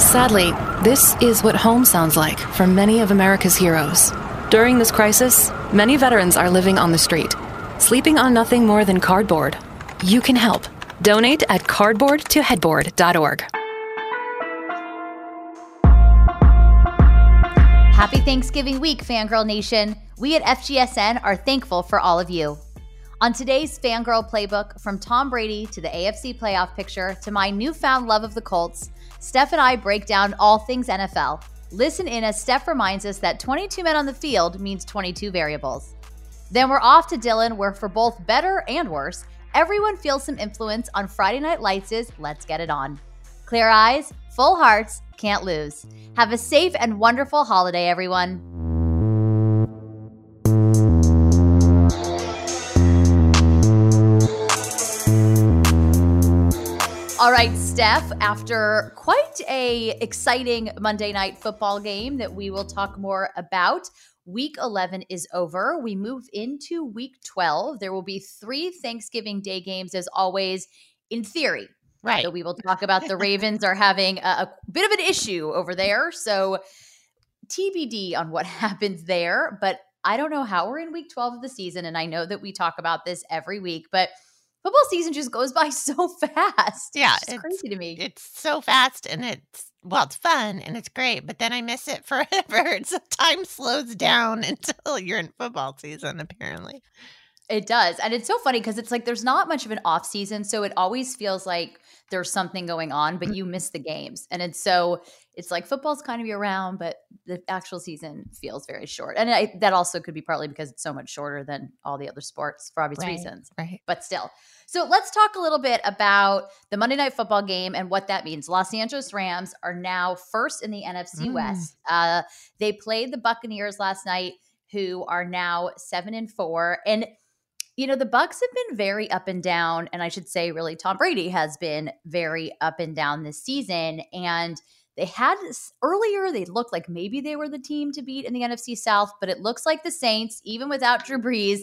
Sadly, this is what home sounds like for many of America's heroes. During this crisis, many veterans are living on the street, sleeping on nothing more than cardboard. You can help. Donate at cardboardtoheadboard.org. Happy Thanksgiving week, Fangirl Nation. We at FGSN are thankful for all of you. On today's Fangirl Playbook, from Tom Brady to the AFC playoff picture to my newfound love of the Colts, Steph and I break down all things NFL. Listen in as Steph reminds us that 22 men on the field means 22 variables. Then we're off to Dillon, where for both better and worse, everyone feels some influence on Friday Night Lights' Let's Get It On. Clear eyes, full hearts, can't lose. Have a safe and wonderful holiday, everyone. All right, Steph, after quite a exciting Monday night football game that we will talk more about, week 11 is over. We move into week 12. There will be 3 Thanksgiving Day games as always in theory. Right. So we will talk about the Ravens are having a, a bit of an issue over there. So TBD on what happens there, but I don't know how we're in week 12 of the season and I know that we talk about this every week, but football season just goes by so fast. Yeah, it's, it's- crazy to me. It's so fast and it's well, it's fun and it's great, but then I miss it forever. So time slows down until you're in football season, apparently. It does. And it's so funny because it's like there's not much of an off season. So it always feels like there's something going on, but mm. you miss the games. And it's so, it's like football's kind of year round, but the actual season feels very short. And I, that also could be partly because it's so much shorter than all the other sports for obvious Right. reasons. Right. But still. So let's talk a little bit about the Monday Night Football game and what that means. Los Angeles Rams are now first in the NFC Mm. West. Uh, they played the Buccaneers last night, who are now seven and four. And you know the bucks have been very up and down and i should say really tom brady has been very up and down this season and they had earlier they looked like maybe they were the team to beat in the nfc south but it looks like the saints even without drew brees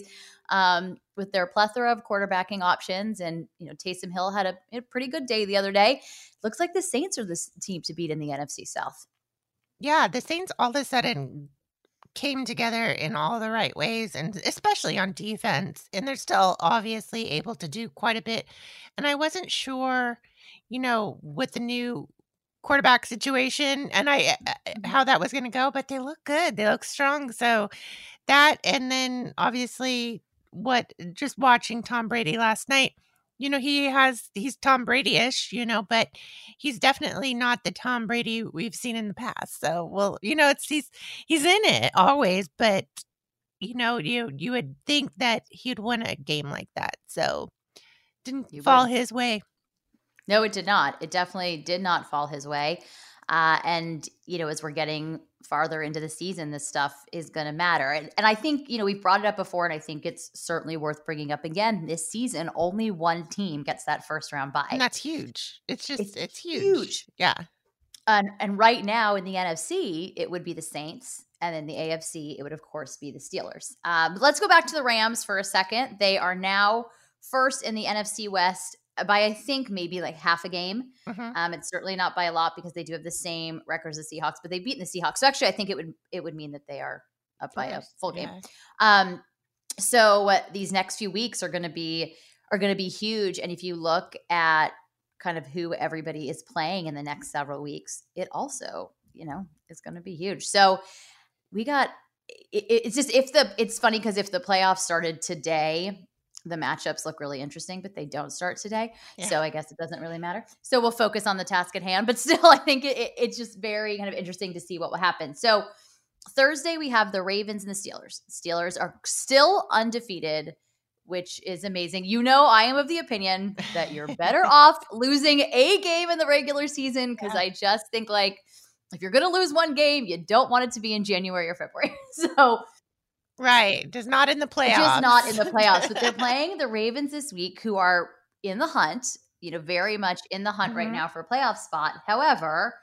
um, with their plethora of quarterbacking options and you know taysom hill had a, a pretty good day the other day looks like the saints are the team to beat in the nfc south Yeah, the Saints all of a sudden came together in all the right ways and especially on defense. And they're still obviously able to do quite a bit. And I wasn't sure, you know, with the new quarterback situation and I uh, how that was going to go, but they look good. They look strong. So that and then obviously what just watching Tom Brady last night, you know, he has he's Tom Brady-ish, you know, but he's definitely not the Tom Brady we've seen in the past. So, well, you know, it's he's he's in it always, but you know, you you would think that he'd win a game like that. So, didn't You fall would. his way. No, it did not. It definitely did not fall his way. Uh, and, you know, as we're getting farther into the season, this stuff is going to matter. And, and I think, you know, we've brought it up before, and I think it's certainly worth bringing up again. This season, only one team gets that first round bye. And that's huge. It's just It's it's, huge. huge. Yeah. And, and right now in the NFC, it would be the Saints. And then the AFC, it would, of course, be the Steelers. Um, but let's go back to the Rams for a second. They are now first in the NFC West by, I think, maybe like half a game. Mhm. Um, it's certainly not by a lot because they do have the same records as the Seahawks, but they've beaten the Seahawks. So actually, I think it would it would mean that they are up by a full game. yeah. Um, so uh, these next few weeks are going to be are going to be huge. And if you look at kind of who everybody is playing in the next several weeks, it also you know is going to be huge. So we got it, it's just if the it's funny because if the playoffs started today. The matchups look really interesting, but they don't start today. Yeah. So I guess it doesn't really matter. So we'll focus on the task at hand. But still, I think it, it- it's just very kind of interesting to see what will happen. So Thursday, we have the Ravens and the Steelers. Steelers are still undefeated, which is amazing. You know, I am of the opinion that you're better off losing a game in the regular season because Yeah. I just think like if you're going to lose one game, you don't want it to be in January or February. so Right. Just not in the playoffs. just not in the playoffs. But they're playing the Ravens this week, who are in the hunt, you know, very much in the hunt right Mhm. now for a playoff spot. However,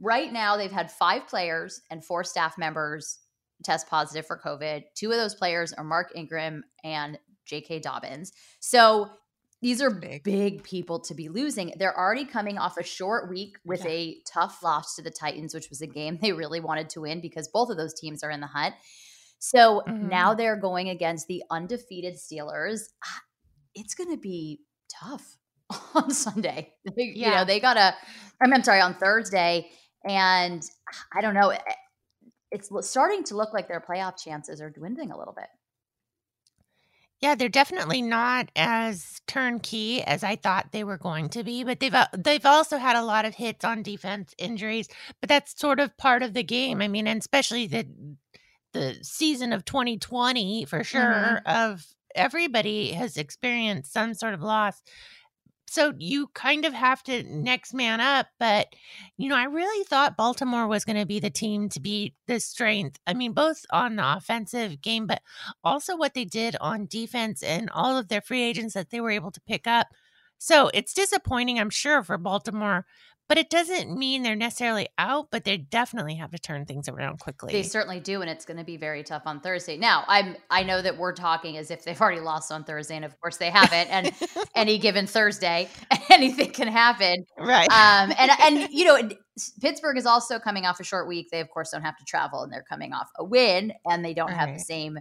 right now they've had five players and four staff members test positive for COVID. Two of those players are Mark Ingram and J.K. Dobbins. So these are big. big people to be losing. They're already coming off a short week with yeah. a tough loss to the Titans, which was a game they really wanted to win because both of those teams are in the hunt. So mm-hmm. now they're going against the undefeated Steelers. Ah, it's going to be tough on Sunday. They, yeah. You know, they got a, I'm sorry, on Thursday. And I don't know, it's starting to look like their playoff chances are dwindling a little bit. Yeah, they're definitely not as turnkey as I thought they were going to be, but they've uh, they've also had a lot of hits on defense, injuries, but that's sort of part of the game. I mean, and especially the the season of 2020 for sure mm-hmm. of everybody has experienced some sort of loss so you kind of have to next man up. But, you know, I really thought Baltimore was going to be the team to beat the strength. I mean, both on the offensive game, but also what they did on defense and all of their free agents that they were able to pick up. So it's disappointing, I'm sure, for Baltimore, but it doesn't mean they're necessarily out, but they definitely have to turn things around quickly. They certainly do, and it's going to be very tough on Thursday. Now, I'm I know that we're talking as if they've already lost on Thursday, and of course they haven't. And any given Thursday, anything can happen. Right. Um. And and you know, Pittsburgh is also coming off a short week. They of course don't have to travel, and they're coming off a win, and they don't right. have the same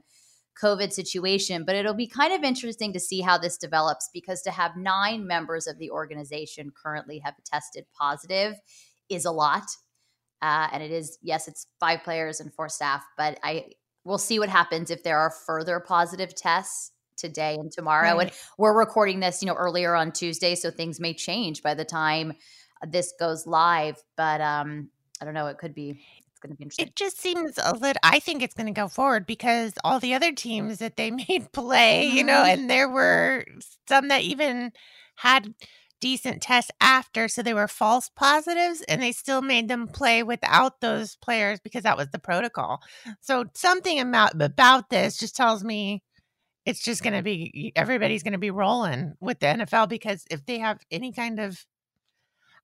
COVID situation. But it'll be kind of interesting to see how this develops because to have nine members of the organization currently have tested positive is a lot. Uh, and it is, yes, it's five players and four staff, but I we'll see what happens if there are further positive tests today and tomorrow. Right. And we're recording this, you know, earlier on Tuesday, so things may change by the time this goes live. But um, I don't know, it could be it's going to be interesting. It just seems a little. I think it's going to go forward because all the other teams that they made play, you know, mm-hmm. and there were some that even had decent tests after, so they were false positives, and they still made them play without those players because that was the protocol. So something about about this just tells me it's just going to be everybody's going to be rolling with the NFL because if they have any kind of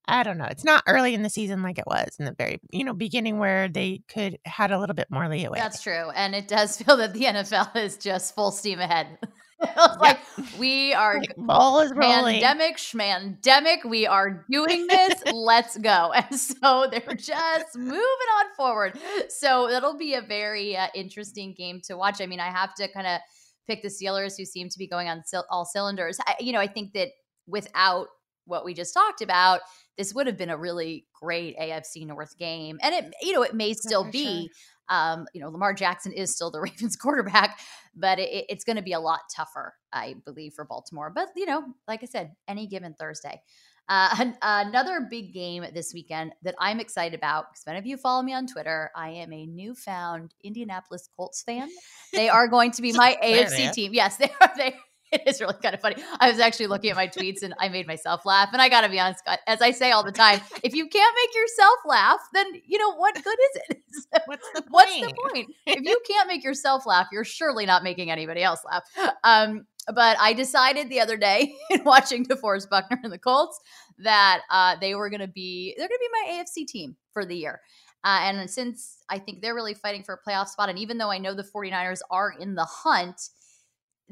I don't know. It's not early in the season like it was in the very, you know, beginning where they could had a little bit more leeway. That's true. And it does feel that the NFL is just full steam ahead. like yeah. we are like ball is rolling. Pandemic, schmandemic. We are doing this. Let's go. And so they're just moving on forward. So that'll be a very uh, interesting game to watch. I mean, I have to kind of pick the Steelers who seem to be going on all cylinders. I, you know, I think that without what we just talked about, this would have been a really great AFC North game. And it, you know, it may still be. Sure. Um, you know, Lamar Jackson is still the Ravens quarterback, but it, it's going to be a lot tougher, I believe, for Baltimore. But, you know, like I said, any given Thursday. Uh, another big game this weekend that I'm excited about because many of you follow me on Twitter. I am a newfound Indianapolis Colts fan. They are going to be my AFC team. Yes, they are. They it is really kind of funny. I was actually looking at my tweets and I made myself laugh. And I got to be honest, as I say all the time, if you can't make yourself laugh, then you know what good is it? What's the point? What's the point? if you can't make yourself laugh, you're surely not making anybody else laugh. Um, but I decided the other day in watching DeForest Buckner and the Colts that uh, they were going to be they're going to be my AFC team for the year. Uh, and since I think they're really fighting for a playoff spot, and even though I know the 49ers are in the hunt,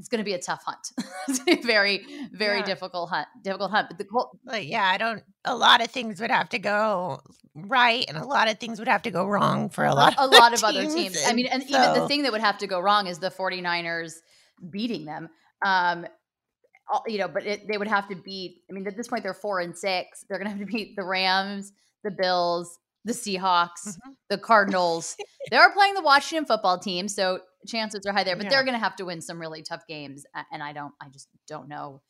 it's going to be a tough hunt. it's a very, very yeah. difficult hunt. Difficult hunt. But the like, yeah, I don't. A lot of things would have to go right, and a lot of things would have to go wrong for a lot. A, a lot of other teams. I mean, and so. even the thing that would have to go wrong is the 49ers beating them. Um, you know, but it, they would have to beat. I mean, at this point, they're four and six. They're going to have to beat the Rams, the Bills, the Seahawks, mm-hmm. the Cardinals. they are playing the Washington football team, so chances are high there. But yeah. they're going to have to win some really tough games, and I don't, I just don't know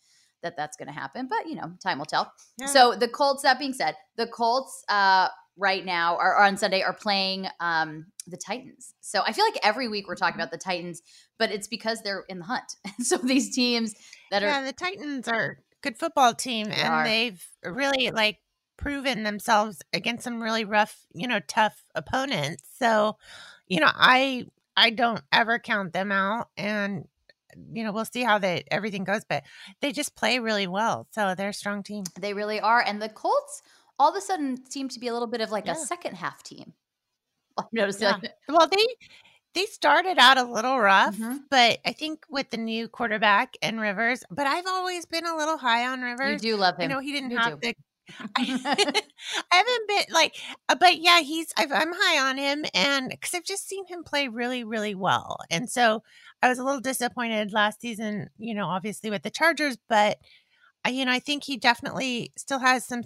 that that's going to happen. But you know, time will tell. Yeah. So the Colts. That being said, the Colts uh, right now are, on Sunday are playing um, the Titans. So I feel like every week we're talking mm-hmm. about the Titans, but it's because they're in the hunt. so these teams that are yeah, the Titans are good football team, they and are. they've really like proven themselves against some really rough, you know, tough opponents. So, you know, I I don't ever count them out and you know, we'll see how that everything goes, but they just play really well. So they're a strong team. They really are. And the Colts all of a sudden seem to be a little bit of like yeah. a second half team. I've noticed yeah. Well, they they started out a little rough, mm-hmm. but I think with the new quarterback and Rivers, but I've always been a little high on Rivers. You do love him. I know he didn't you have do. the I, I haven't been like, uh, but yeah, he's. i am high on him, and because I've just seen him play really, really well, and so I was a little disappointed last season. You know, obviously with the Chargers, but I, you know, I think he definitely still has some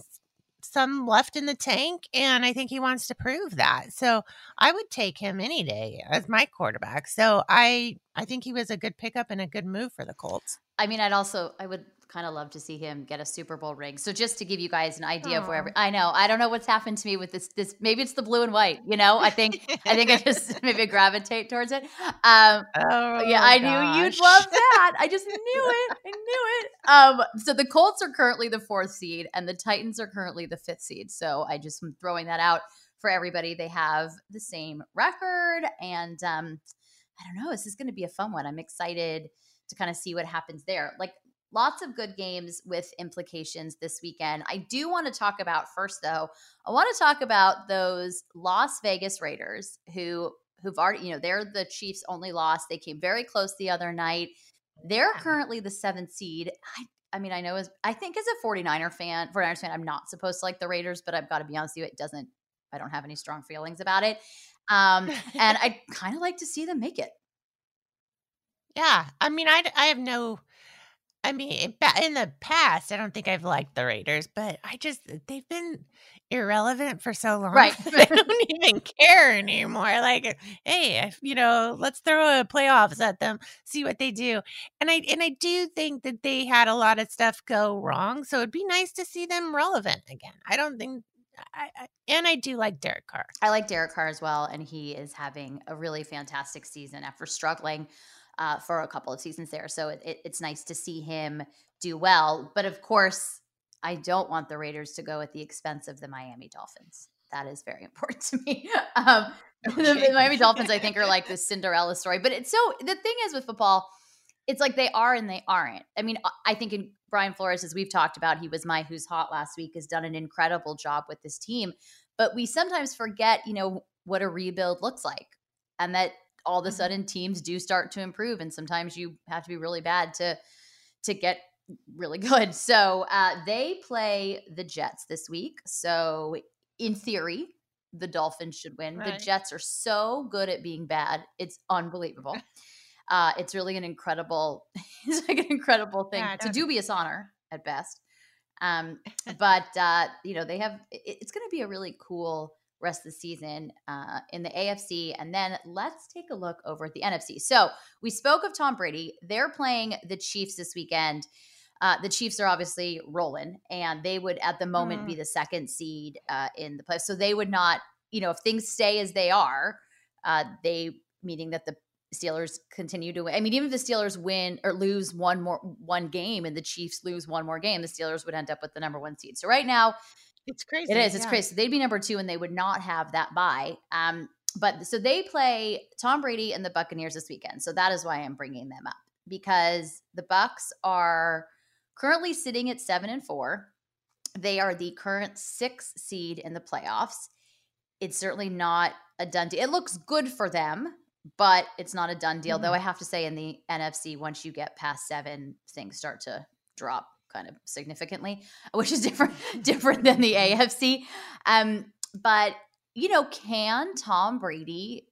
some left in the tank, and I think he wants to prove that. So I would take him any day as my quarterback. So I I think he was a good pickup and a good move for the Colts. I mean, I'd also I would kind of love to see him get a Super Bowl ring. So just to give you guys an idea Aww. of where I know, I don't know what's happened to me with this. This maybe it's the blue and white. You know, I think I think I just maybe gravitate towards it. Um, oh yeah, I gosh. knew you'd love that. I just knew it. I knew it. Um, so the Colts are currently the fourth seed, and the Titans are currently the fifth seed. So I just am throwing that out for everybody. They have the same record, and um, I don't know. This is going to be a fun one. I'm excited to kind of see what happens there. Like lots of good games with implications this weekend. I do want to talk about first though. I want to talk about those Las Vegas Raiders who who've already, you know, they're the Chiefs only loss. They came very close the other night. They're currently the 7th seed. I I mean, I know as I think as a 49er fan, 49ers fan, I'm not supposed to like the Raiders, but I've got to be honest with you, it doesn't I don't have any strong feelings about it. Um, and I kind of like to see them make it. Yeah, I mean, I I have no I mean, in the past, I don't think I've liked the Raiders, but I just they've been irrelevant for so long. Right. I don't even care anymore. Like, hey, you know, let's throw a playoffs at them, see what they do. And I and I do think that they had a lot of stuff go wrong, so it'd be nice to see them relevant again. I don't think I, I, and I do like Derek Carr. I like Derek Carr as well, and he is having a really fantastic season after struggling uh, for a couple of seasons there. So it, it, it's nice to see him do well. But of course, I don't want the Raiders to go at the expense of the Miami Dolphins. That is very important to me. um, okay. the, the Miami Dolphins, I think, are like the Cinderella story. But it's so the thing is with football, it's like they are and they aren't. I mean, I think in Brian Flores, as we've talked about, he was my who's hot last week, has done an incredible job with this team. But we sometimes forget, you know, what a rebuild looks like. And that all of a mm-hmm. sudden teams do start to improve and sometimes you have to be really bad to to get really good. So uh, they play the jets this week. So in theory the dolphins should win. Right. the jets are so good at being bad it's unbelievable. Uh, it's really an incredible it's like an incredible thing. Yeah, a dubious honor at best. Um, but uh, you know they have it, it's going to be a really cool rest of the season uh, in the AFC. And then let's take a look over at the NFC. So we spoke of Tom Brady. They're playing the Chiefs this weekend. Uh, the Chiefs are obviously rolling, and they would at the moment mm. be the second seed uh, in the play. So they would not, you know, if things stay as they are, uh, they meaning that the Steelers continue to win. I mean, even if the Steelers win or lose one more one game and the Chiefs lose one more game, the Steelers would end up with the number one seed. So right now, it's crazy. It is. It's yeah. crazy. So they'd be number two, and they would not have that bye. Um, but so they play Tom Brady and the Buccaneers this weekend. So that is why I'm bringing them up because the Bucks are currently sitting at seven and four. They are the current six seed in the playoffs. It's certainly not a done deal. It looks good for them, but it's not a done deal. Mm-hmm. Though I have to say, in the NFC, once you get past seven, things start to drop kind of significantly, which is different different than the AFC. Um, but you know, can Tom Brady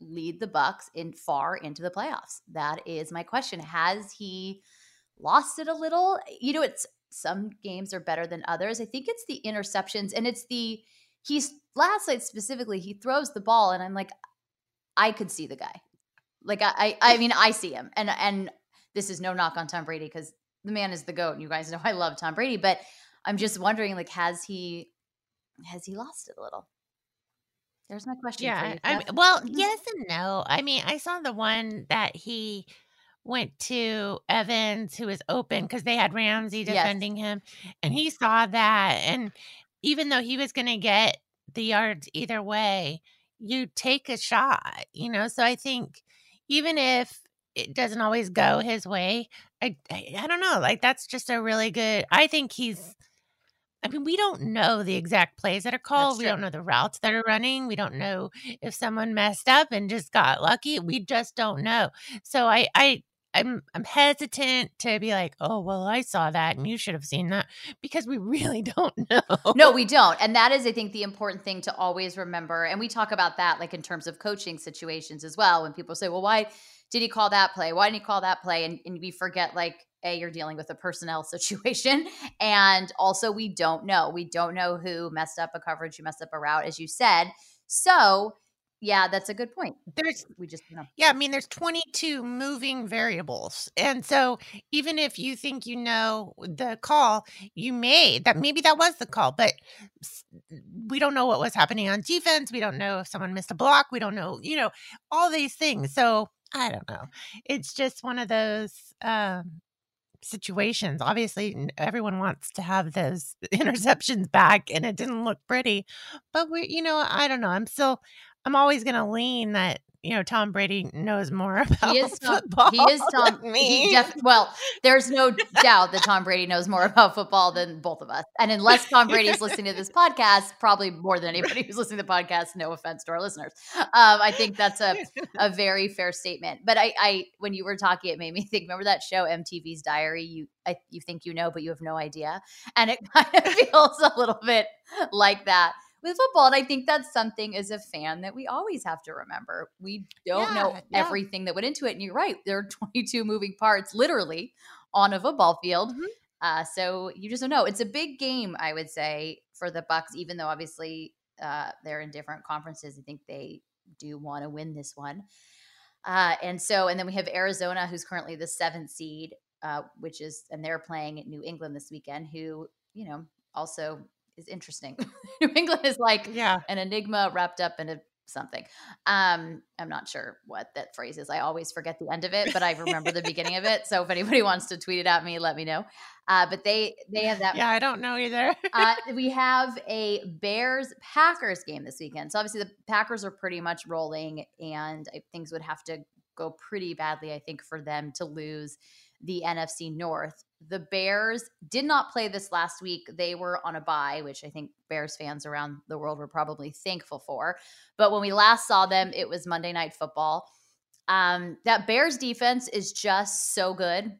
lead the Bucks in far into the playoffs? That is my question. Has he lost it a little? You know, it's some games are better than others. I think it's the interceptions and it's the he's last night specifically, he throws the ball and I'm like, I could see the guy. Like I, I, I mean, I see him, and and this is no knock on Tom Brady because the man is the goat, and you guys know I love Tom Brady, but I'm just wondering, like, has he has he lost it a little? There's my question. Yeah, I mean, well, mm-hmm. yes and no. I mean, I saw the one that he went to Evans, who was open because they had Ramsey defending yes. him, and he saw that, and even though he was going to get the yards either way, you take a shot, you know. So I think even if it doesn't always go his way, I, I, I don't know. Like that's just a really good. I think he's I mean, we don't know the exact plays that are called. We don't know the routes that are running. We don't know if someone messed up and just got lucky. We just don't know. So I, I, I'm I'm hesitant to be like, oh well, I saw that and you should have seen that because we really don't know. No, we don't. And that is, I think, the important thing to always remember. And we talk about that like in terms of coaching situations as well. When people say, well, why did he call that play? Why didn't he call that play? And, and we forget like a you're dealing with a personnel situation and also we don't know we don't know who messed up a coverage who messed up a route as you said so yeah that's a good point There's we just you know yeah, I mean there's 22 moving variables. And so even if you think you know the call you made, that maybe that was the call, but we don't know what was happening on defense. We don't know if someone missed a block. We don't know, you know, all these things. So I don't know. It's just one of those um situations. Obviously, everyone wants to have those interceptions back, and it didn't look pretty. But we, you know, I don't know. I'm still, I'm always going to lean that you know Tom Brady knows more about he is Tom, football. he is Tom than me. he def, well there's no doubt that Tom Brady knows more about football than both of us and unless Tom Brady is listening to this podcast probably more than anybody who's listening to the podcast no offense to our listeners um, I think that's a a very fair statement. But I, I, when you were talking, it made me think. Remember that show MTV's Diary? You, I, you think you know, but you have no idea, and it kind of feels a little bit like that with football. And I think that's something as a fan that we always have to remember. We don't know Yeah, yeah. everything that went into it, and you're right. There are 22 moving parts, literally, on a football field. Mhm. Uh, so you just don't know. It's a big game, I would say, for the Bucks. Even though obviously uh, they're in different conferences, I think they do want to win this one. Uh, and so, and then we have Arizona, who's currently the seventh seed, uh, which is, and they're playing at New England this weekend, who, you know, also is interesting. New England is like Yeah. an enigma wrapped up in a something. Um, I'm not sure what that phrase is. I always forget the end of it, but I remember the beginning of it. So if anybody wants to tweet it at me, let me know. Uh, but they they have that Yeah, I don't know either. uh, we have a Bears Packers game this weekend. So obviously the Packers are pretty much rolling, and things would have to go pretty badly, I think, for them to lose the NFC North. The Bears did not play this last week. They were on a bye, which I think Bears fans around the world were probably thankful for. But when we last saw them, it was Monday Night Football. Um, that Bears defense is just so good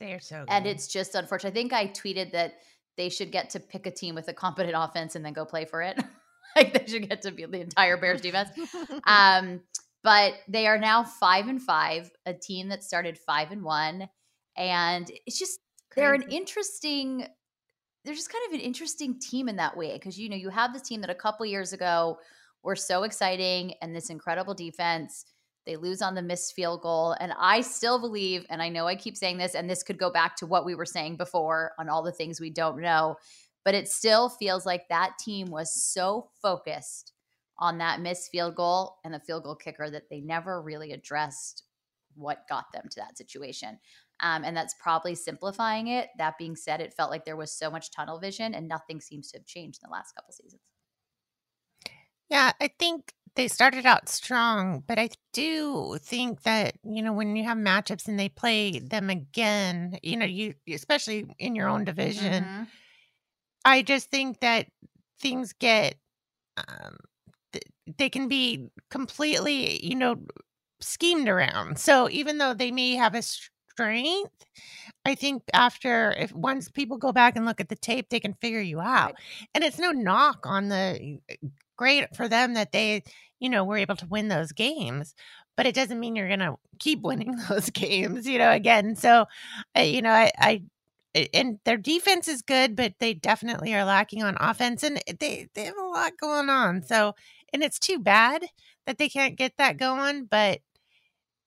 They're so good. and it's just unfortunate. I think I tweeted that they should get to pick a team with a competent offense and then go play for it. like they should get to be the entire Bears defense. Um, but they are now five and five, a team that started five and one, and it's just they're an interesting. They're just kind of an interesting team in that way because you know you have this team that a couple years ago were so exciting and this incredible defense. They lose on the missed field goal. And I still believe, and I know I keep saying this, and this could go back to what we were saying before on all the things we don't know, but it still feels like that team was so focused on that missed field goal and the field goal kicker that they never really addressed what got them to that situation. Um, and that's probably simplifying it. That being said, it felt like there was so much tunnel vision and nothing seems to have changed in the last couple seasons. Yeah, I think they started out strong, but I do think that, you know, when you have matchups and they play them again, you know, you especially in your own division, Mhm. I just think that things get um th- they can be completely, you know, schemed around. So even though they may have a strength, I think after if once people go back and look at the tape, they can figure you out. And it's no knock on the eh, great for them that they, you know, were able to win those games. But it doesn't mean you're gonna keep winning those games, you know. Again, so uh, you know, I, eh, and their defense is good, but they definitely are lacking on offense, and they they have a lot going on. So, and it's too bad that they can't get that going. But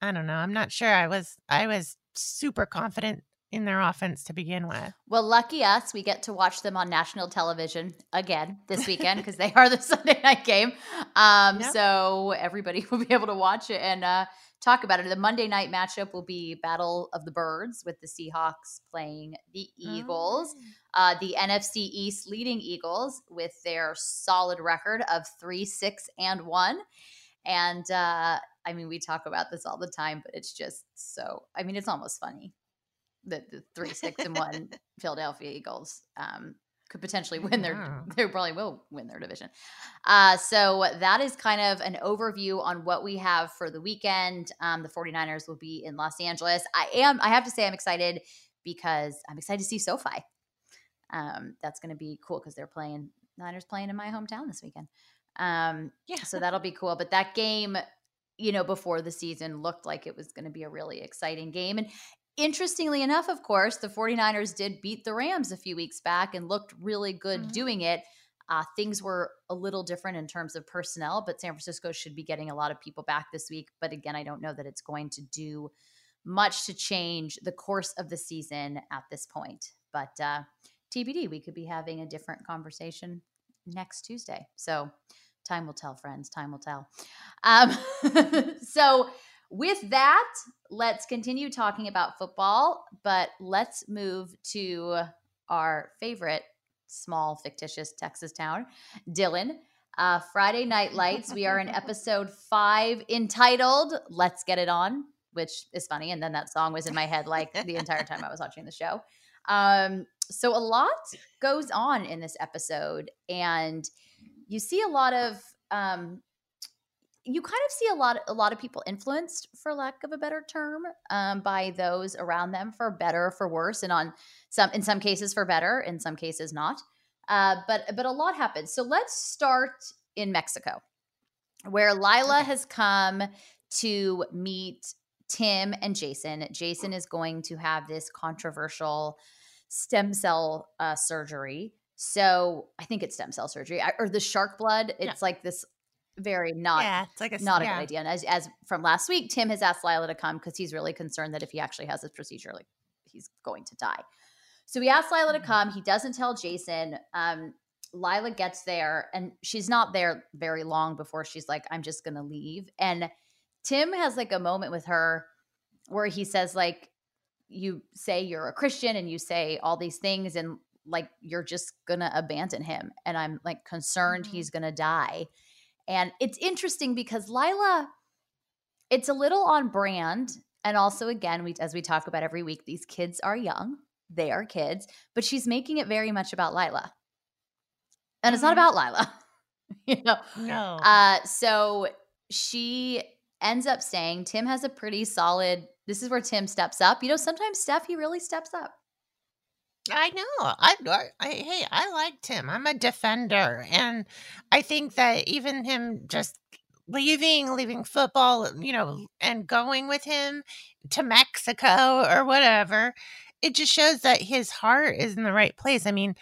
I don't know. I'm not sure. I was I was super confident in their offense to begin with. Well, lucky us, we get to watch them on national television again this weekend because they are the Sunday night game. Um, Yep. So everybody will be able to watch it and uh, talk about it. The Monday night matchup will be Battle of the Birds with the Seahawks playing the Eagles. Uh, the NFC East leading Eagles with their solid record of three, six, and one. And uh, I mean, we talk about this all the time, but it's just so, I mean, it's almost funny that the three, six, and one Philadelphia Eagles. Um, could potentially win their they probably will win their division. Uh, so that is kind of an overview on what we have for the weekend. Um, the 49ers will be in Los Angeles. I am I have to say I'm excited because I'm excited to see SoFi. Um, that's going to be cool because they're playing Niners playing in my hometown this weekend. Um, yeah, so that'll be cool. But that game, you know, before the season looked like it was going to be a really exciting game. And interestingly enough, of course, the 49ers did beat the Rams a few weeks back and looked really good mm-hmm. doing it. Uh, things were a little different in terms of personnel, but San Francisco should be getting a lot of people back this week. But again, I don't know that it's going to do much to change the course of the season at this point. But uh, TBD, we could be having a different conversation next Tuesday. So time will tell, friends. Time will tell. Um, so, with that, let's continue talking about football, but let's move to our favorite small fictitious Texas town, Dillon. Uh, Friday Night Lights. We are in episode five entitled Let's Get It On, which is funny. And then that song was in my head like the entire time I was watching the show. Um, so a lot goes on in this episode, and you see a lot of um, you kind of see a lot a lot of people influenced for lack of a better term um, by those around them for better for worse and on some in some cases for better in some cases not. Uh, but but a lot happens so let's start in mexico where lila has come to meet tim and jason. Jason is going to have this controversial stem cell uh, surgery so I think it's stem cell surgery or the shark blood. It's yeah. like this very not yeah, it's like a, not yeah. a good idea. And as, as from last week, Tim has asked Lila to come because he's really concerned that if he actually has this procedure, like he's going to die. So he asked Lila to mm-hmm. come. He doesn't tell Jason. Um, Lila gets there and she's not there very long before she's like, I'm just gonna leave. And Tim has like a moment with her where he says, like, you say you're a Christian and you say all these things, and like you're just gonna abandon him and i'm like concerned mm-hmm. he's gonna die and it's interesting because lila it's a little on brand and also again we as we talk about every week these kids are young they are kids but she's making it very much about lila and mm-hmm. it's not mm-hmm. about lila you know no uh so she ends up saying tim has a pretty solid this is where tim steps up you know sometimes steph he really steps up I know. I, I hey, I liked him. I'm a defender, and I think that even him just leaving, leaving football, you know, and going with him to Mexico or whatever, it just shows that his heart is in the right place. I mean,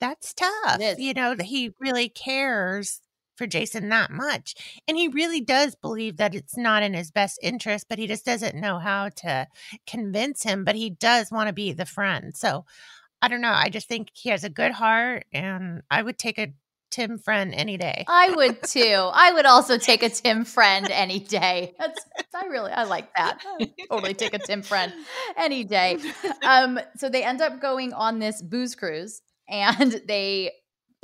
that's tough. You know, that he really cares for Jason that much. And he really does believe that it's not in his best interest, but he just doesn't know how to convince him. But he does want to be the friend. So I don't know. I just think he has a good heart, and I would take a Tim friend any day. I would too. I would also take a Tim friend any day. That's I really I like that. I totally take a Tim friend any day. Um, so they end up going on this booze cruise, and they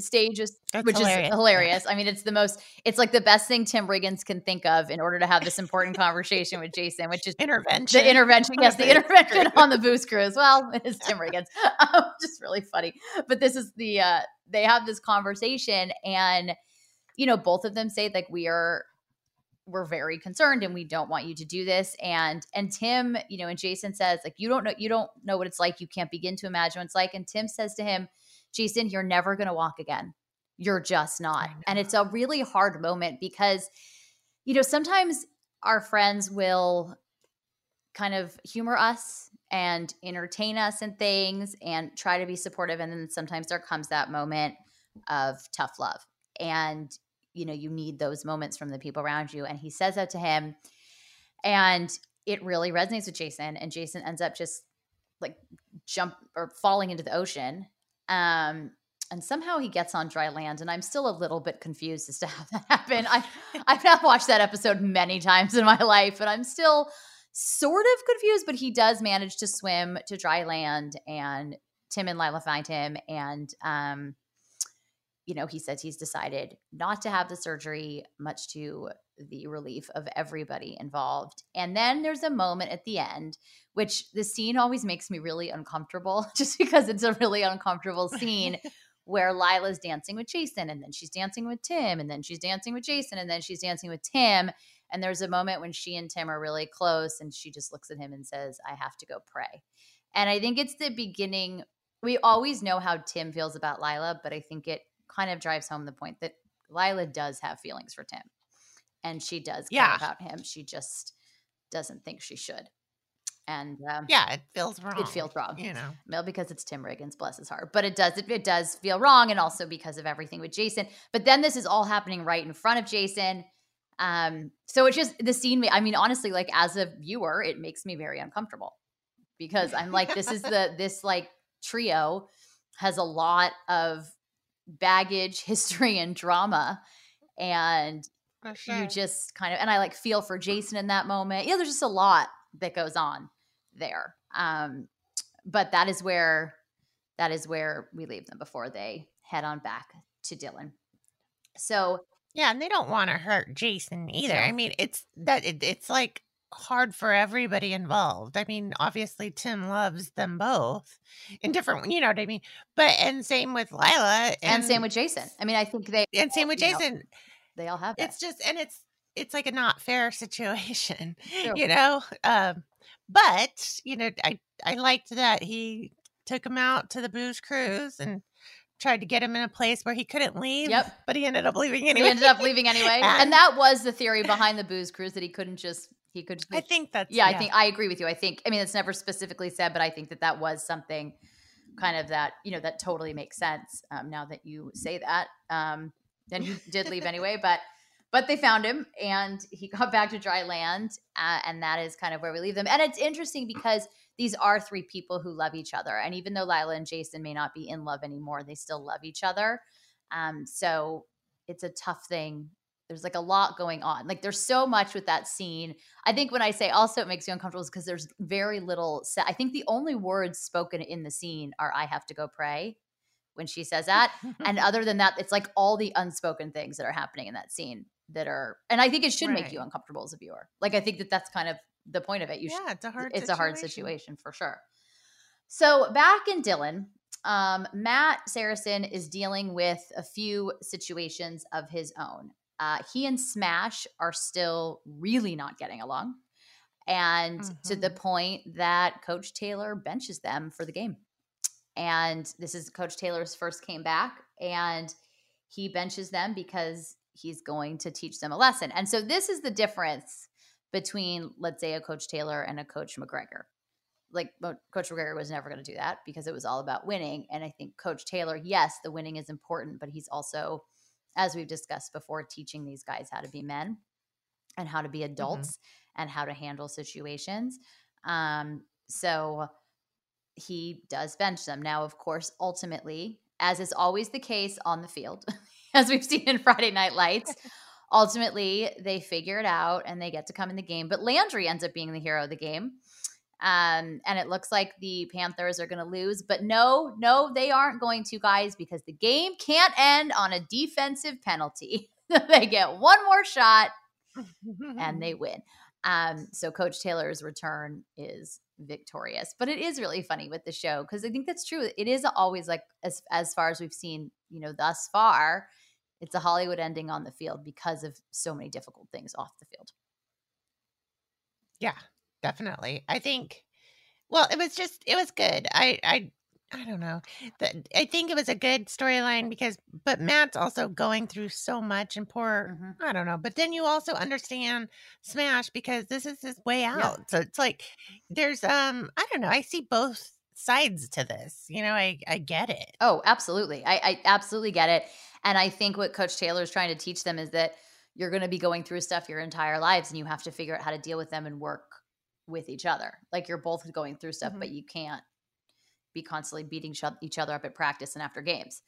stage is That's which hilarious. is hilarious. I mean, it's the most it's like the best thing Tim Riggins can think of in order to have this important conversation with Jason, which is intervention. The intervention, yes, the intervention on the booze cruise. Well, it is Tim Riggins. Um, just really funny. But this is the uh they have this conversation and you know, both of them say like we are we're very concerned and we don't want you to do this and and tim you know and jason says like you don't know you don't know what it's like you can't begin to imagine what it's like and tim says to him Jason, you're never going to walk again. You're just not. And it's a really hard moment because, you know, sometimes our friends will kind of humor us and entertain us and things and try to be supportive. And then sometimes there comes that moment of tough love. And, you know, you need those moments from the people around you. And he says that to him. And it really resonates with Jason. And Jason ends up just like jump or falling into the ocean um, and somehow he gets on dry land and i'm still a little bit confused as to how that happened. I i've not watched that episode many times in my life but i'm still sort of confused but he does manage to swim to dry land and tim and lila find him and um you know he says he's decided not to have the surgery much to the relief of everybody involved and then there's a moment at the end which the scene always makes me really uncomfortable just because it's a really uncomfortable scene where Lila's dancing with Jason and then she's dancing with Tim and then she's dancing with Jason and then she's dancing with Tim. And there's a moment when she and Tim are really close and she just looks at him and says, I have to go pray. And I think it's the beginning. We always know how Tim feels about Lila, but I think it kind of drives home the point that Lila does have feelings for Tim and she does care Yeah. about him. She just doesn't think she should. And um, Yeah, it feels wrong. it feels wrong. You know. Well, because it's Tim Riggins, bless his heart. But it does it, it does feel wrong, and also because of everything with Jason. But then this is all happening right in front of Jason. Um, so it's just the scene. I mean, honestly, like as a viewer, it makes me very uncomfortable because I'm like, this is the this like trio has a lot of baggage, history, and drama, and For you just kind of and I like feel for Jason in that moment. Yeah, there's just a lot that goes on there. Um, but that is where that is where we leave them before they head on back to Dillon. So Yeah, and they don't want to hurt Jason either. I mean, it's that it, it's like hard for everybody involved. I mean, obviously Tim loves them both in different, you know what I mean? But and same with Lila and, same with Jason. I mean, I think they and same with you know, Jason. they all have that. It's just and it's it's like a not fair situation, True. you know. Um, but you know, I I liked that he took him out to the booze cruise and tried to get him in a place where he couldn't leave. Yep. but he ended up leaving anyway. He ended up leaving anyway, and And- that was the theory behind the booze cruise that he couldn't just he could. I think that's yeah, I think I agree with you. I think I mean it's never specifically said, but I think that that was something kind of that you know that totally makes sense um, now that you say that. Um, and he did leave anyway, but but they found him and he got back to dry land, uh, and that is kind of where we leave them. And it's interesting because these are three people who love each other, and even though Lila and Jason may not be in love anymore, they still love each other. Um, so it's a tough thing. There's like a lot going on. Like there's so much with that scene. I think when I say also it makes you uncomfortable is because there's very little. I think the only words spoken in the scene are "I have to go pray" when she says that, and other than that, it's like all the unspoken things that are happening in that scene that are. And I think it should make you uncomfortable as a viewer. Like I think that that's kind of the point of it. You should yeah, it's a hard it's a hard situation for sure. So back in Dillon, um, Matt Saracen is dealing with a few situations of his own. Uh, he and Smash are still really not getting along, and to the point that Coach Taylor benches them for the game. And this is Coach Taylor's first came back, and he benches them because he's going to teach them a lesson. And so this is the difference between, let's say, a Coach Taylor and a Coach McGregor. Like Coach McGregor was never going to do that because it was all about winning. And I think Coach Taylor, yes, the winning is important, but he's also, as we've discussed before, teaching these guys how to be men and how to be adults and how to handle situations. Um, so he does bench them. Now, of course, ultimately, as is always the case on the field, as we've seen in Friday Night Lights, ultimately they figure it out and they get to come in the game. But Landry ends up being the hero of the game. Um, and it looks like the Panthers are going to lose. But no, no, they aren't going to, guys, because the game can't end on a defensive penalty. they get one more shot and they win. Um, so Coach Taylor's return is victorious. But it is really funny with the show because I think that's true. It is always like as as far as we've seen, you know, thus far, it's a Hollywood ending on the field because of so many difficult things off the field. Yeah, definitely. I think well, it was just it was good. I I I don't know. The, I think it was a good storyline because but Matt's also going through so much and poor Mhm. I don't know. But then you also understand Smash because this is his way out. So it's like there's um I don't know. I see both sides to this. You know, I I get it. Oh, absolutely. I, I absolutely get it. And I think what Coach Taylor is trying to teach them is that you're going to be going through stuff your entire lives and you have to figure out how to deal with them and work with each other. Like you're both going through stuff, Mhm. but you can't be constantly beating each other up at practice and after games.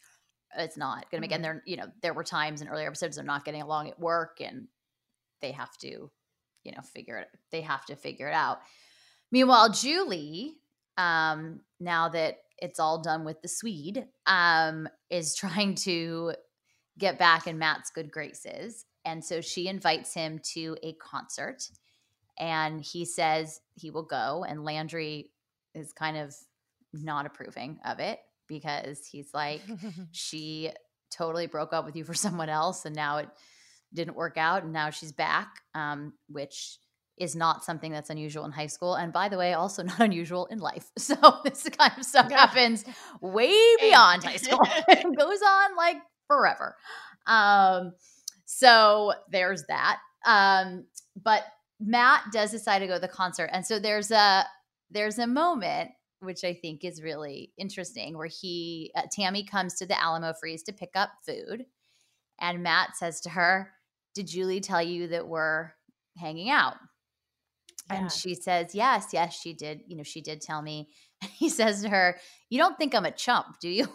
It's not going to make, and there, you know, there were times in earlier episodes they're not getting along at work and they have to, you know, figure it, they have to figure it out. Meanwhile, Julie, um, now that it's all done with the Swede, um, is trying to get back in Matt's good graces. And so she invites him to a concert and he says he will go. And Landry is kind of not approving of it. because he's like, she totally broke up with you for someone else and now it didn't work out and now she's back, um, which is not something that's unusual in high school. And by the way, also not unusual in life. So this kind of stuff happens way beyond high school. it goes on like forever. Um, so there's that. Um, but Matt does decide to go to the concert. And so there's a there's a moment which I think is really interesting where he uh, Tammy comes to the Alamo Freeze to pick up food and Matt says to her, "Did Julie tell you that we're hanging out?" Yeah. And she says, "Yes, yes, she did. You know, she did tell me." And he says to her, "You don't think I'm a chump, do you?"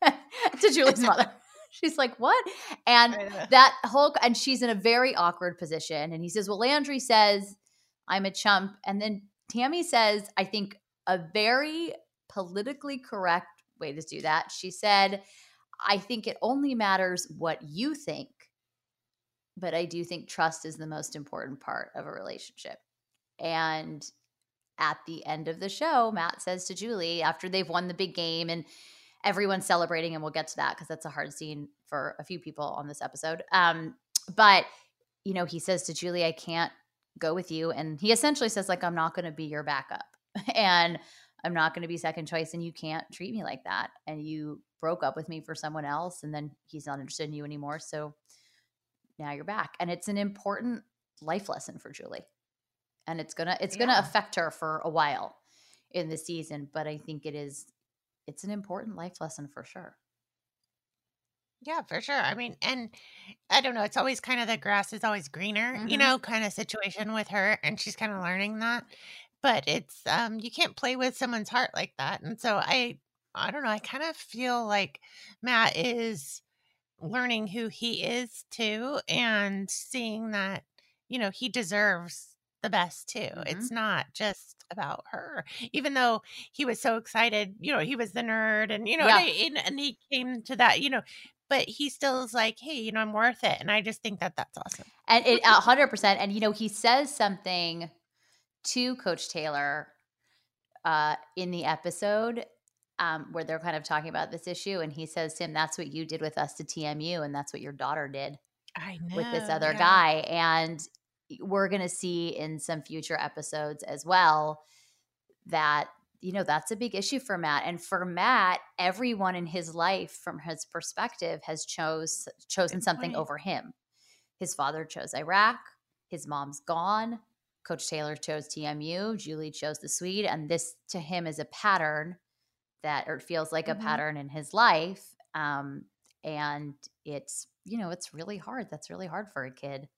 to Julie's mother. She's like, "What?" And that whole and she's in a very awkward position and he says, "Well, Landry says I'm a chump." And then Tammy says, I think a very politically correct way to do that. She said, I think it only matters what you think, but I do think trust is the most important part of a relationship. And at the end of the show, Matt says to Julie, after they've won the big game and everyone's celebrating, and we'll get to that because that's a hard scene for a few people on this episode. Um, but you know, he says to Julie, I can't go with you. And he essentially says, like, I'm not going to be your backup. and I'm not going to be second choice and you can't treat me like that. And you broke up with me for someone else and then he's not interested in you anymore. So now you're back. And it's an important life lesson for Julie. And it's to it's yeah. going to affect her for a while in the season, but I think it is it's an important life lesson for sure. Yeah, for sure. I mean, and I don't know, it's always kind of the grass is always greener, you Mhm. know, kind of situation with her, and she's kind of learning that. But it's um you can't play with someone's heart like that. And so I I don't know, I kind of feel like Matt is learning who he is too and seeing that, you know, he deserves the best too. Mhm. It's not just about her. Even though he was so excited, you know, he was the nerd and you know, Yeah. and, and he came to that, you know, but he still is like, hey, you know, I'm worth it. And I just think that that's awesome. And it, 100%. And, you know, he says something to Coach Taylor uh, in the episode um, where they're kind of talking about this issue. And he says Tim, that's what you did with us to TMU. And that's what your daughter did know, with this other yeah. guy. And we're going to see in some future episodes as well that you know that's a big issue for matt and for matt everyone in his life from his perspective has chose chosen something over him. His father chose iraq his mom's gone coach taylor chose tmu julie chose the swede and this to him is a pattern that or it feels like mm-hmm. a pattern in his life um, and it's you know it's really hard. That's really hard for a kid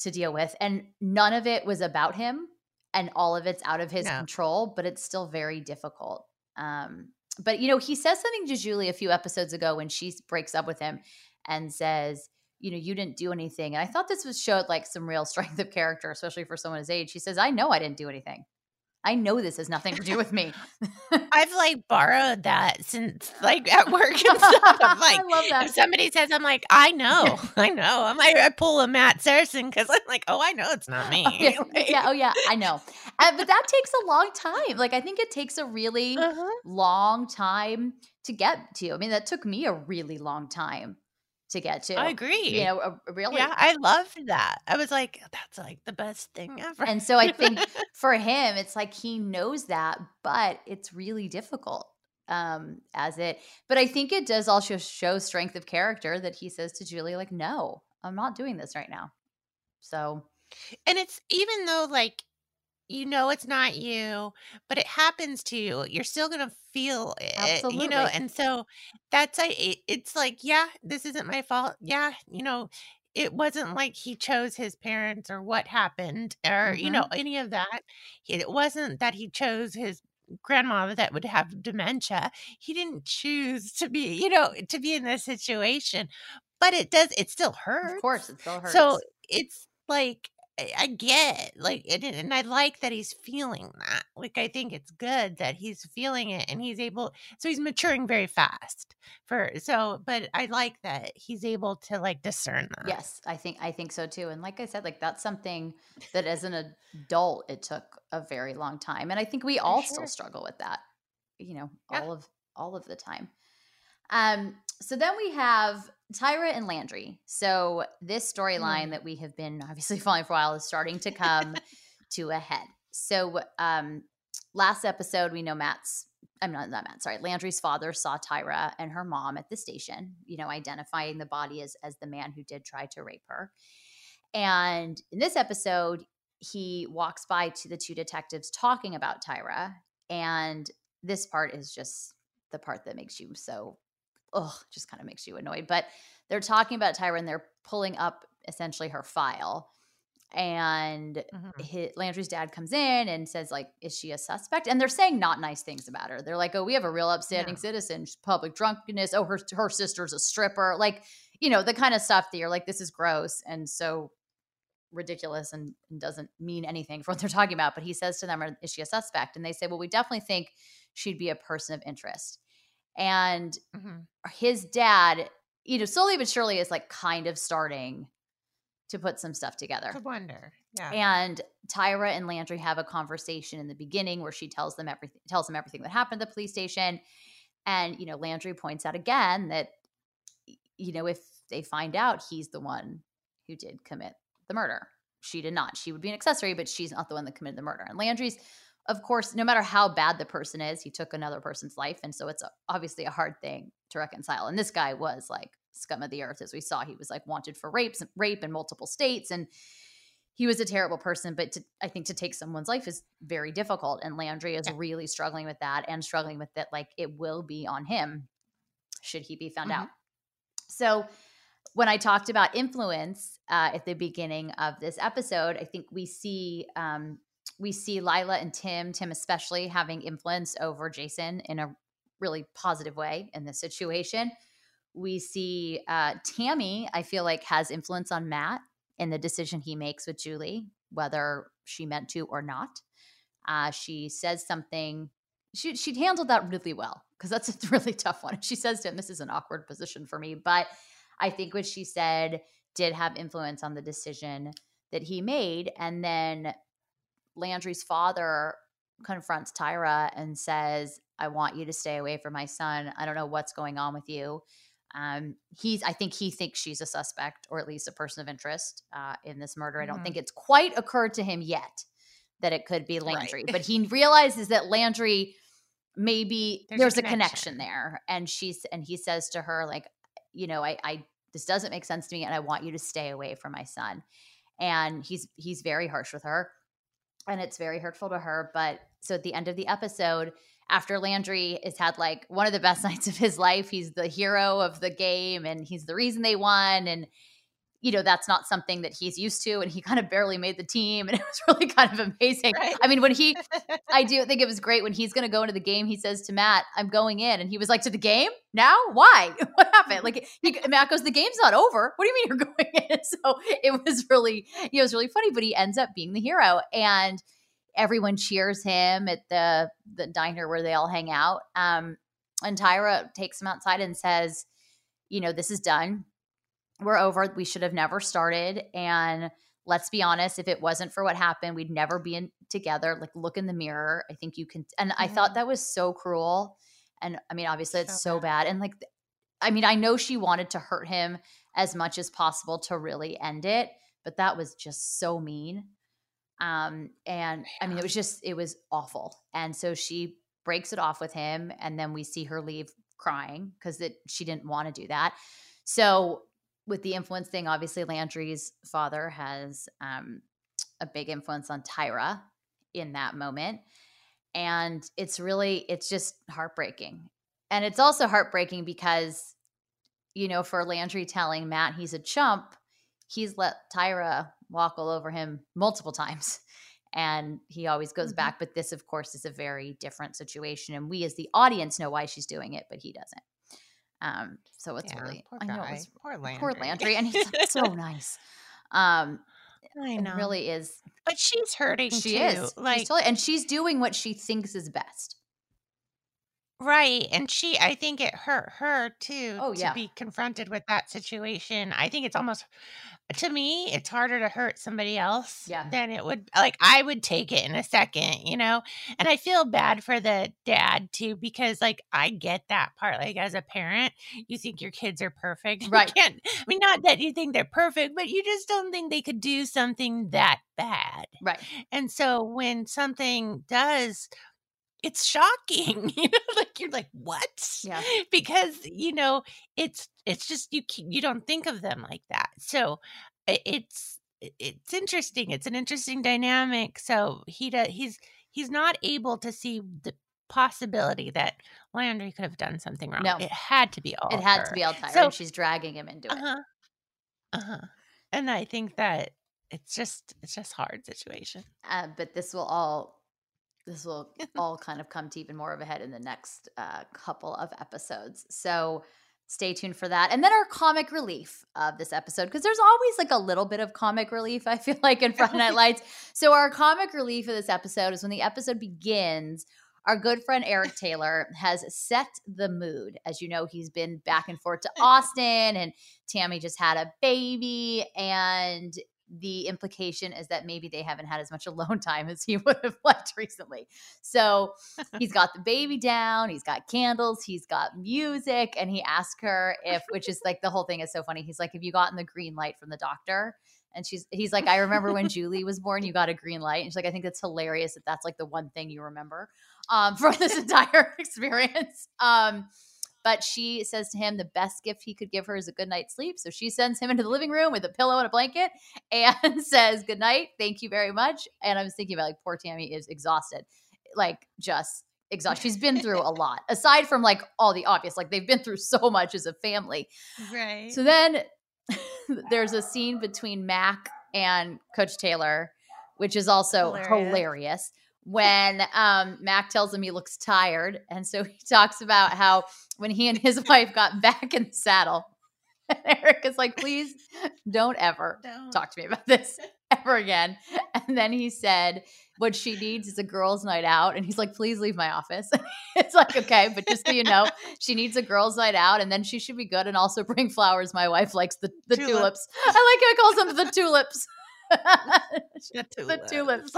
to deal with and none of it was about him and all of it's out of his no. control, but it's still very difficult. Um, but you know, he says something to Julie a few episodes ago when she breaks up with him and says, you know, you didn't do anything. And I thought this was showed like some real strength of character, especially for someone his age. He says, I know I didn't do anything. I know this has nothing to do with me. I've like borrowed that since like at work and stuff. I'm like, I love that. If somebody says, I'm like, I know, I know. I'm like, I pull a Matt Saracen because I'm like, oh, I know it's not me. Oh, yeah. like, yeah. oh yeah, I know. Uh, but that takes a long time. Like, I think it takes a really uh-huh. long time to get to. I mean, that took me a really long time to get to. I agree. You know, a, really. Yeah, I loved that. I was like, that's like the best thing ever. And so I think for him, it's like he knows that, but it's really difficult um as it but i think it does also show strength of character that he says to julie like no i'm not doing this right now so and it's even though like you know it's not you, but it happens to you. You're still gonna feel it, Absolutely. you know. And so that's a. It, it's like, yeah, this isn't my fault. Yeah, you know, it wasn't like he chose his parents or what happened or mm-hmm. you know any of that. It wasn't that he chose his grandma that would have dementia. He didn't choose to be, you know, to be in this situation. But it does. It still hurts. Of course, it still hurts. So it's like I, get like it, and I like that he's feeling that. Like I think it's good that he's feeling it and he's able. So he's maturing very fast for so. But I like that he's able to like discern that. Yes, I think I think so too. And like I said, like that's something that as an adult it took a very long time, and I think we all sure. still struggle with that. You know, yeah. all of all of the time. Um, so then we have Tyra and Landry. So this storyline mm. that we have been obviously following for a while is starting to come to a head. So um, last episode, we know Matt's I'm not, not Matt, sorry. Landry's father saw Tyra and her mom at the station, you know, identifying the body as, as the man who did try to rape her. And in this episode, he walks by to the two detectives talking about Tyra. And this part is just the part that makes you so, oh, just kind of makes you annoyed. But they're talking about Tyra and they're pulling up essentially her file and mm-hmm. his, Landry's dad comes in and says like is she a suspect and they're saying not nice things about her they're like oh we have a real upstanding yeah. citizen public drunkenness oh her her sister's a stripper like you know the kind of stuff that you're like this is gross and so ridiculous and, and doesn't mean anything for what they're talking about but he says to them is she a suspect and they say well we definitely think she'd be a person of interest and mm-hmm. his dad you know slowly but surely is like kind of starting to put some stuff together. To wonder. Yeah. And Tyra and Landry have a conversation in the beginning where she tells them everything tells them everything that happened at the police station. And, you know, Landry points out again that you know, if they find out he's the one who did commit the murder. She did not. She would be an accessory, but she's not the one that committed the murder. And Landry's of course, no matter how bad the person is, he took another person's life. And so it's obviously a hard thing to reconcile. And this guy was like scum of the earth, as we saw. He was like wanted for rapes, rape in multiple states, and he was a terrible person. But to, I think to take someone's life is very difficult, and Landry is yeah. really struggling with that and struggling with that. Like it will be on him should he be found mm-hmm. out. So when I talked about influence uh, at the beginning of this episode, I think we see um, we see Lila and Tim, Tim especially, having influence over Jason in a really positive way in this situation. We see uh, Tammy, I feel like, has influence on Matt in the decision he makes with Julie, whether she meant to or not. Uh, she says something. She she handled that really well because that's a really tough one. She says to him, "This is an awkward position for me," but I think what she said did have influence on the decision that he made. And then Landry's father confronts Tyra and says, "I want you to stay away from my son. I don't know what's going on with you." Um, he's, I think he thinks she's a suspect or at least a person of interest uh, in this murder. Mm-hmm. I don't mm-hmm. think it's quite occurred to him yet that it could be Landry, right. but he realizes that Landry maybe there's, there's a, connection. a, connection. there, and she's and he says to her like, you know, I, I this doesn't make sense to me, and I want you to stay away from my son. And he's he's very harsh with her, and it's very hurtful to her. But so at the end of the episode, after Landry has had like one of the best nights of his life. He's the hero of the game and he's the reason they won. And, you know, that's not something that he's used to. And he kind of barely made the team. And it was really kind of amazing. Right. I mean, when he, I do think it was great when he's going to go into the game, he says to Matt, I'm going in. And he was like, To the game? Now? Why? What happened? Like, he, Matt goes, The game's not over. What do you mean you're going in? So it was really, you know, it was really funny, but he ends up being the hero. And, everyone cheers him at the the diner where they all hang out. Um, and Tyra takes him outside and says, "You know, this is done. We're over. We should have never started. And let's be honest, if it wasn't for what happened, we'd never be in together. Like, look in the mirror. I think you can." And I thought that was so cruel. And I mean, obviously, it's so, so bad. And like, I mean, I know she wanted to hurt him as much as possible to really end it, but that was just so mean. Um, and I mean, it was just, it was awful. And so she breaks it off with him. And then we see her leave crying because that she didn't want to do that. So with the influence thing, obviously Landry's father has um, a big influence on Tyra in that moment. And it's really, it's just heartbreaking. And it's also heartbreaking because, you know, for Landry telling Matt he's a chump, he's let Tyra walk all over him multiple times. And he always goes mm-hmm. back. But this, of course, is a very different situation. And we as the audience know why she's doing it, but he doesn't. Um, so it's yeah, really poor I know it's poor Landry. Poor Landry. And he's so nice. Um I know. It really is. But she's hurting she too. is. Like she's totally, and she's doing what she thinks is best. Right, and she I think it hurt her too Oh, to yeah. be confronted with that situation. I think it's almost to me, it's harder to hurt somebody else Yeah. than it would like, I would take it in a second, you know? And I feel bad for the dad too because, like, I get that part. Like, as a parent, you think your kids are perfect. You Right. can't I mean, not that you think they're perfect, but you just don't think they could do something that bad. Right. And so when something does it's shocking, you know, like you're like, "What?" Yeah. Because, you know, it's it's just you you don't think of them like that. So, it's it's interesting. It's an interesting dynamic. So he does he's he's not able to see the possibility that Landry could have done something wrong. No. It had to be all It had her. to be all Tyra, So and she's dragging him into it. Uh-huh. Uh-huh. And I think that it's just it's just hard situation. Uh, but this will all this will all kind of come to even more of a head in the next uh, couple of episodes. So stay tuned for that. And then our comic relief of this episode, because there's always like a little bit of comic relief, I feel like, in Friday Night Lights. So our comic relief of this episode is when the episode begins. Our good friend Eric Taylor has set the mood. As you know, he's been back and forth to Austin, and Tammy just had a baby, and the implication is that maybe they haven't had as much alone time as he would have liked recently. So he's got the baby down, he's got candles, he's got music, and he asked her if, which is like the whole thing is so funny. He's like, Have you gotten the green light from the doctor? And she's, he's like, I remember when Julie was born, you got a green light. And she's like, I think that's hilarious that that's like the one thing you remember um, from this entire experience. Um, but she says to him the best gift he could give her is a good night's sleep. So she sends him into the living room with a pillow and a blanket and says, Good night. Thank you very much. And I was thinking about like poor Tammy is exhausted. Like just exhausted. She's been through a lot. Aside from like all the obvious, like they've been through so much as a family. Right. So then there's a scene between Mac and Coach Taylor, which is also hilarious, Hilarious. When um, Mac tells him he looks tired. And so he talks about how when he and his wife got back in the saddle, Eric is like, please don't ever Don't. talk to me about this ever again. And then he said, what she needs is a girls' night out. And he's like, please leave my office. it's like, okay, but just so you know, she needs a girls' night out and then she should be good and also bring flowers. My wife likes the, the tulips. Tulips. I like how he calls them the tulips. The the tulips.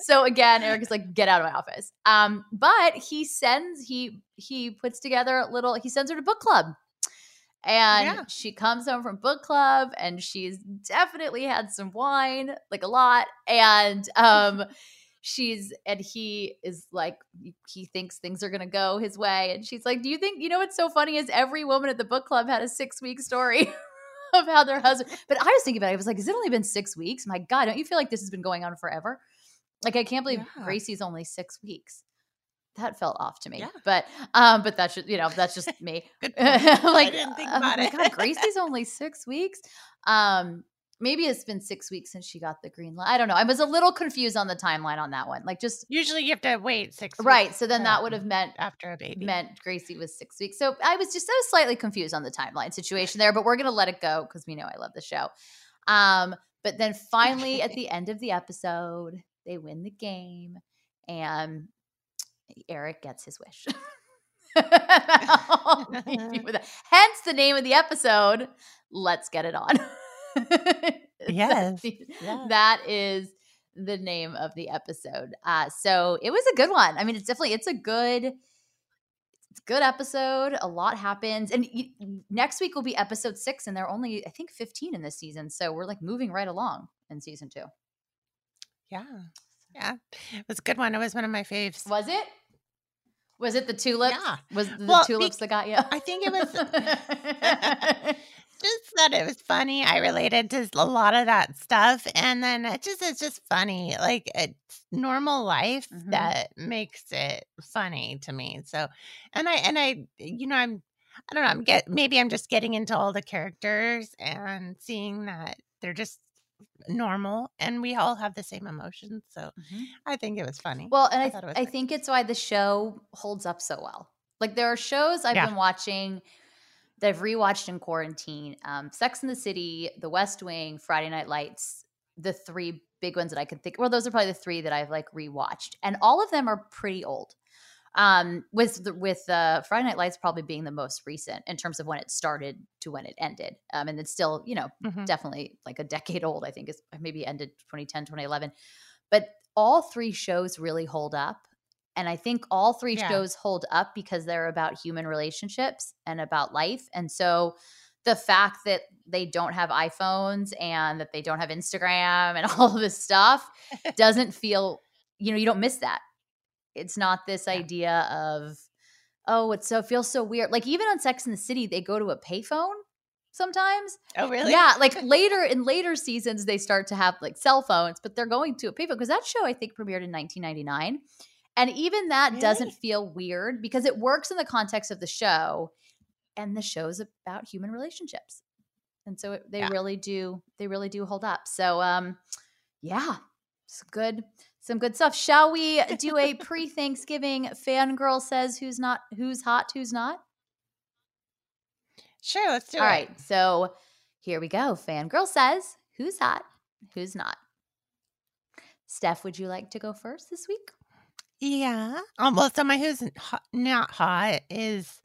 so again, Eric is like, get out of my office. Um, but he sends he he puts together a little. He sends her to book club, and Yeah. she comes home from book club, and she's definitely had some wine, like a lot, and um. She's and he is like he thinks things are gonna go his way, and she's like, "Do you think you know what's so funny is every woman at the book club had a six week story of how their husband." But I was thinking about it. I was like, "Has it only been six weeks? My God, don't you feel like this has been going on forever?" Like I can't believe Yeah. Gracie's only six weeks. That felt off to me. Yeah. But um, but that's just you know that's just me. Like I didn't think oh about it. God, Gracie's only six weeks. Um, maybe it's been six weeks since she got the green light. I don't know. I was a little confused on the timeline on that one. Like just Usually you have to wait six right. weeks So then that would have meant after a baby. meant Gracie was six weeks. So I was just was slightly confused on the timeline situation there, but we're gonna let it go because we know I love the show. Um, but then finally at the end of the episode, they win the game and Eric gets his wish. I'll leave you with that. Hence the name of the episode. Let's get it on. Yes, That- yeah. that is the name of the episode. Uh, so it was a good one. I mean, it's definitely it's a good, it's a good episode. A lot happens, and y- next week will be episode six, and there are only I think fifteen in this season. So we're like moving right along in season two. Yeah. Yeah. It was a good one. It was one of my faves. Was it? Was it the tulips? Yeah. Was the Well, tulips that got you? I think it was just that it was funny. I related to a lot of that stuff. And then it just it's just funny. Like it's normal life Mhm. that makes it funny to me. So and I and I you know, I'm I don't know, I'm get maybe I'm just getting into all the characters and seeing that they're just normal and we all have the same emotions. So Mhm. I think it was funny. Well, and I, thought it I funny. think it's why the show holds up so well. Like there are shows I've Yeah. been watching that I've rewatched in quarantine. Um, Sex in the City, The West Wing, Friday Night Lights, the three big ones that I could think. Well, those are probably the three that I've like rewatched, and all of them are pretty old. Um, with the, with uh, Friday Night Lights probably being the most recent in terms of when it started to when it ended. Um, and it's still, you know, Mhm. definitely like a decade old. I think is maybe ended 2010, 2011. But all three shows really hold up. And I think all three Yeah. shows hold up because they're about human relationships and about life. And so the fact that they don't have iPhones and that they don't have Instagram and all of this stuff doesn't feel, you know, you don't miss that. It's not this Yeah. idea of, oh, it's so it feels so weird. Like even on Sex in the City, they go to a payphone sometimes. Oh, really? Yeah, like later in later seasons, they start to have like cell phones, but they're going to a payphone because that show I think premiered in 1999, and even that doesn't feel weird because it works in the context of the show, and the show's about human relationships, and so it, they Yeah. really do they really do hold up. So um, yeah, it's good. Some good stuff. Shall we do a pre-Thanksgiving fangirl says who's not who's hot, who's not? Sure, let's do All it. All right. So here we go. Fangirl says, who's hot, who's not? Steph, would you like to go first this week? Yeah. Um, well, so my who's hot, not hot is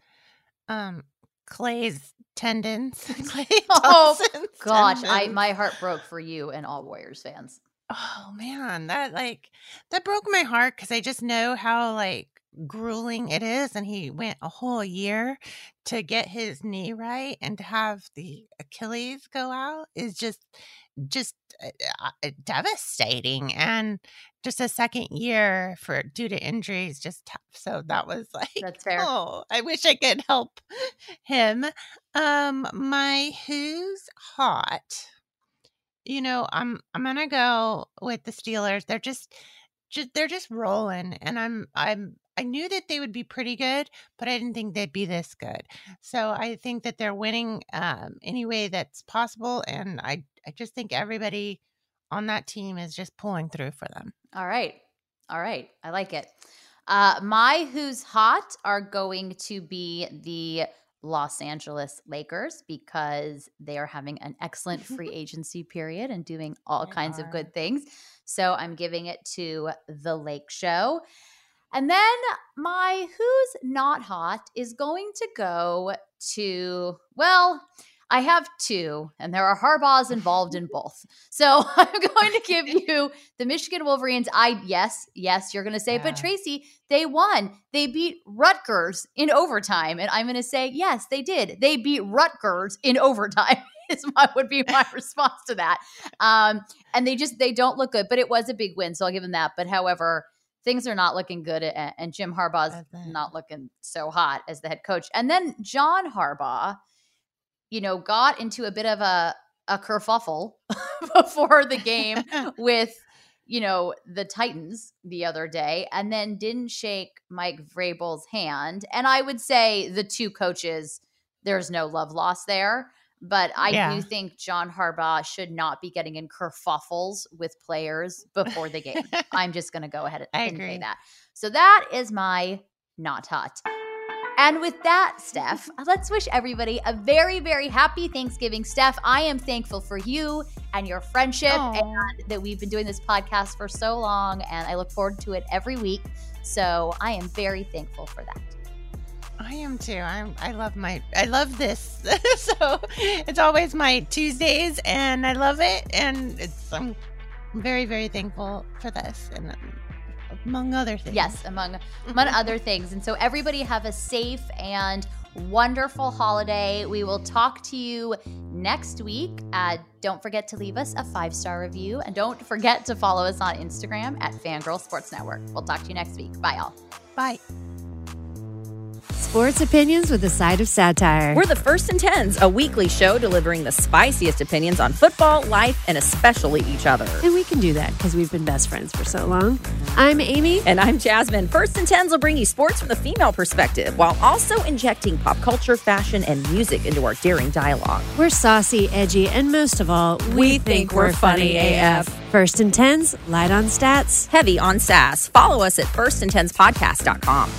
um Klay's tendons. Klay Oh, Gosh, I my heart broke for you and all Warriors fans. Oh man, that like that broke my heart because I just know how like grueling it is, and he went a whole year to get his knee right, and to have the Achilles go out is just just uh, uh, devastating, and just a second year for due to injuries just tough. So that was like That's fair. oh, I wish I could help him. Um, my who's hot you know, I'm I'm gonna go with the Steelers. They're just, just they're just rolling, and I'm I'm I knew that they would be pretty good, but I didn't think they'd be this good. So I think that they're winning um, any way that's possible, and I I just think everybody on that team is just pulling through for them. All right. All right. I like it. Uh, my who's hot are going to be the Los Angeles Lakers because they are having an excellent free agency period and doing all They kinds of good things. So I'm giving it to the Lake Show. And then my who's not hot is going to go to, well, I have two, and there are Harbaughs involved in both. So I'm going to give you the Michigan Wolverines. I yes, yes, you're going to say, Yeah. but Tracy, they won. They beat Rutgers in overtime, and I'm going to say, yes, they did. They beat Rutgers in overtime. Is my would be my response to that. Um, and they just they don't look good, but it was a big win, so I'll give them that. But however, things are not looking good, and Jim Harbaugh's not looking so hot as the head coach. And then John Harbaugh, you know, got into a bit of a a kerfuffle before the game with you know the Titans the other day, and then didn't shake Mike Vrabel's hand. And I would say the two coaches, there's no love lost there. But I Yeah. do think John Harbaugh should not be getting in kerfuffles with players before the game. I'm just going to go ahead and say that. So that is my not hot. And with that, Steph, let's wish everybody a very, very happy Thanksgiving. Steph, I am thankful for you and your friendship Aw. and that we've been doing this podcast for so long, and I look forward to it every week. So I am very thankful for that. I am too. I'm. I love my. I love this. so it's always my Tuesdays, and I love it. And it's. I'm very, very thankful for this, and um, among other things. Yes, among among other things. And so everybody have a safe and wonderful holiday. We will talk to you next week. Uh, don't forget to leave us a five star review, and don't forget to follow us on Instagram at Fangirl Sports Network. We'll talk to you next week. Bye, all. Bye. Sports opinions with a side of satire. We're the First and Tens, a weekly show delivering the spiciest opinions on football, life, and especially each other. and we can do that because we've been best friends for so long. I'm Amy. And I'm Jasmine. First and Tens will bring you sports from the female perspective while also injecting pop culture, fashion, and music into our daring dialogue. We're saucy, edgy, and most of all, we, think we're funny AF. First and tens, light on stats. Heavy on sass. Follow us at firstandtenspodcast.com.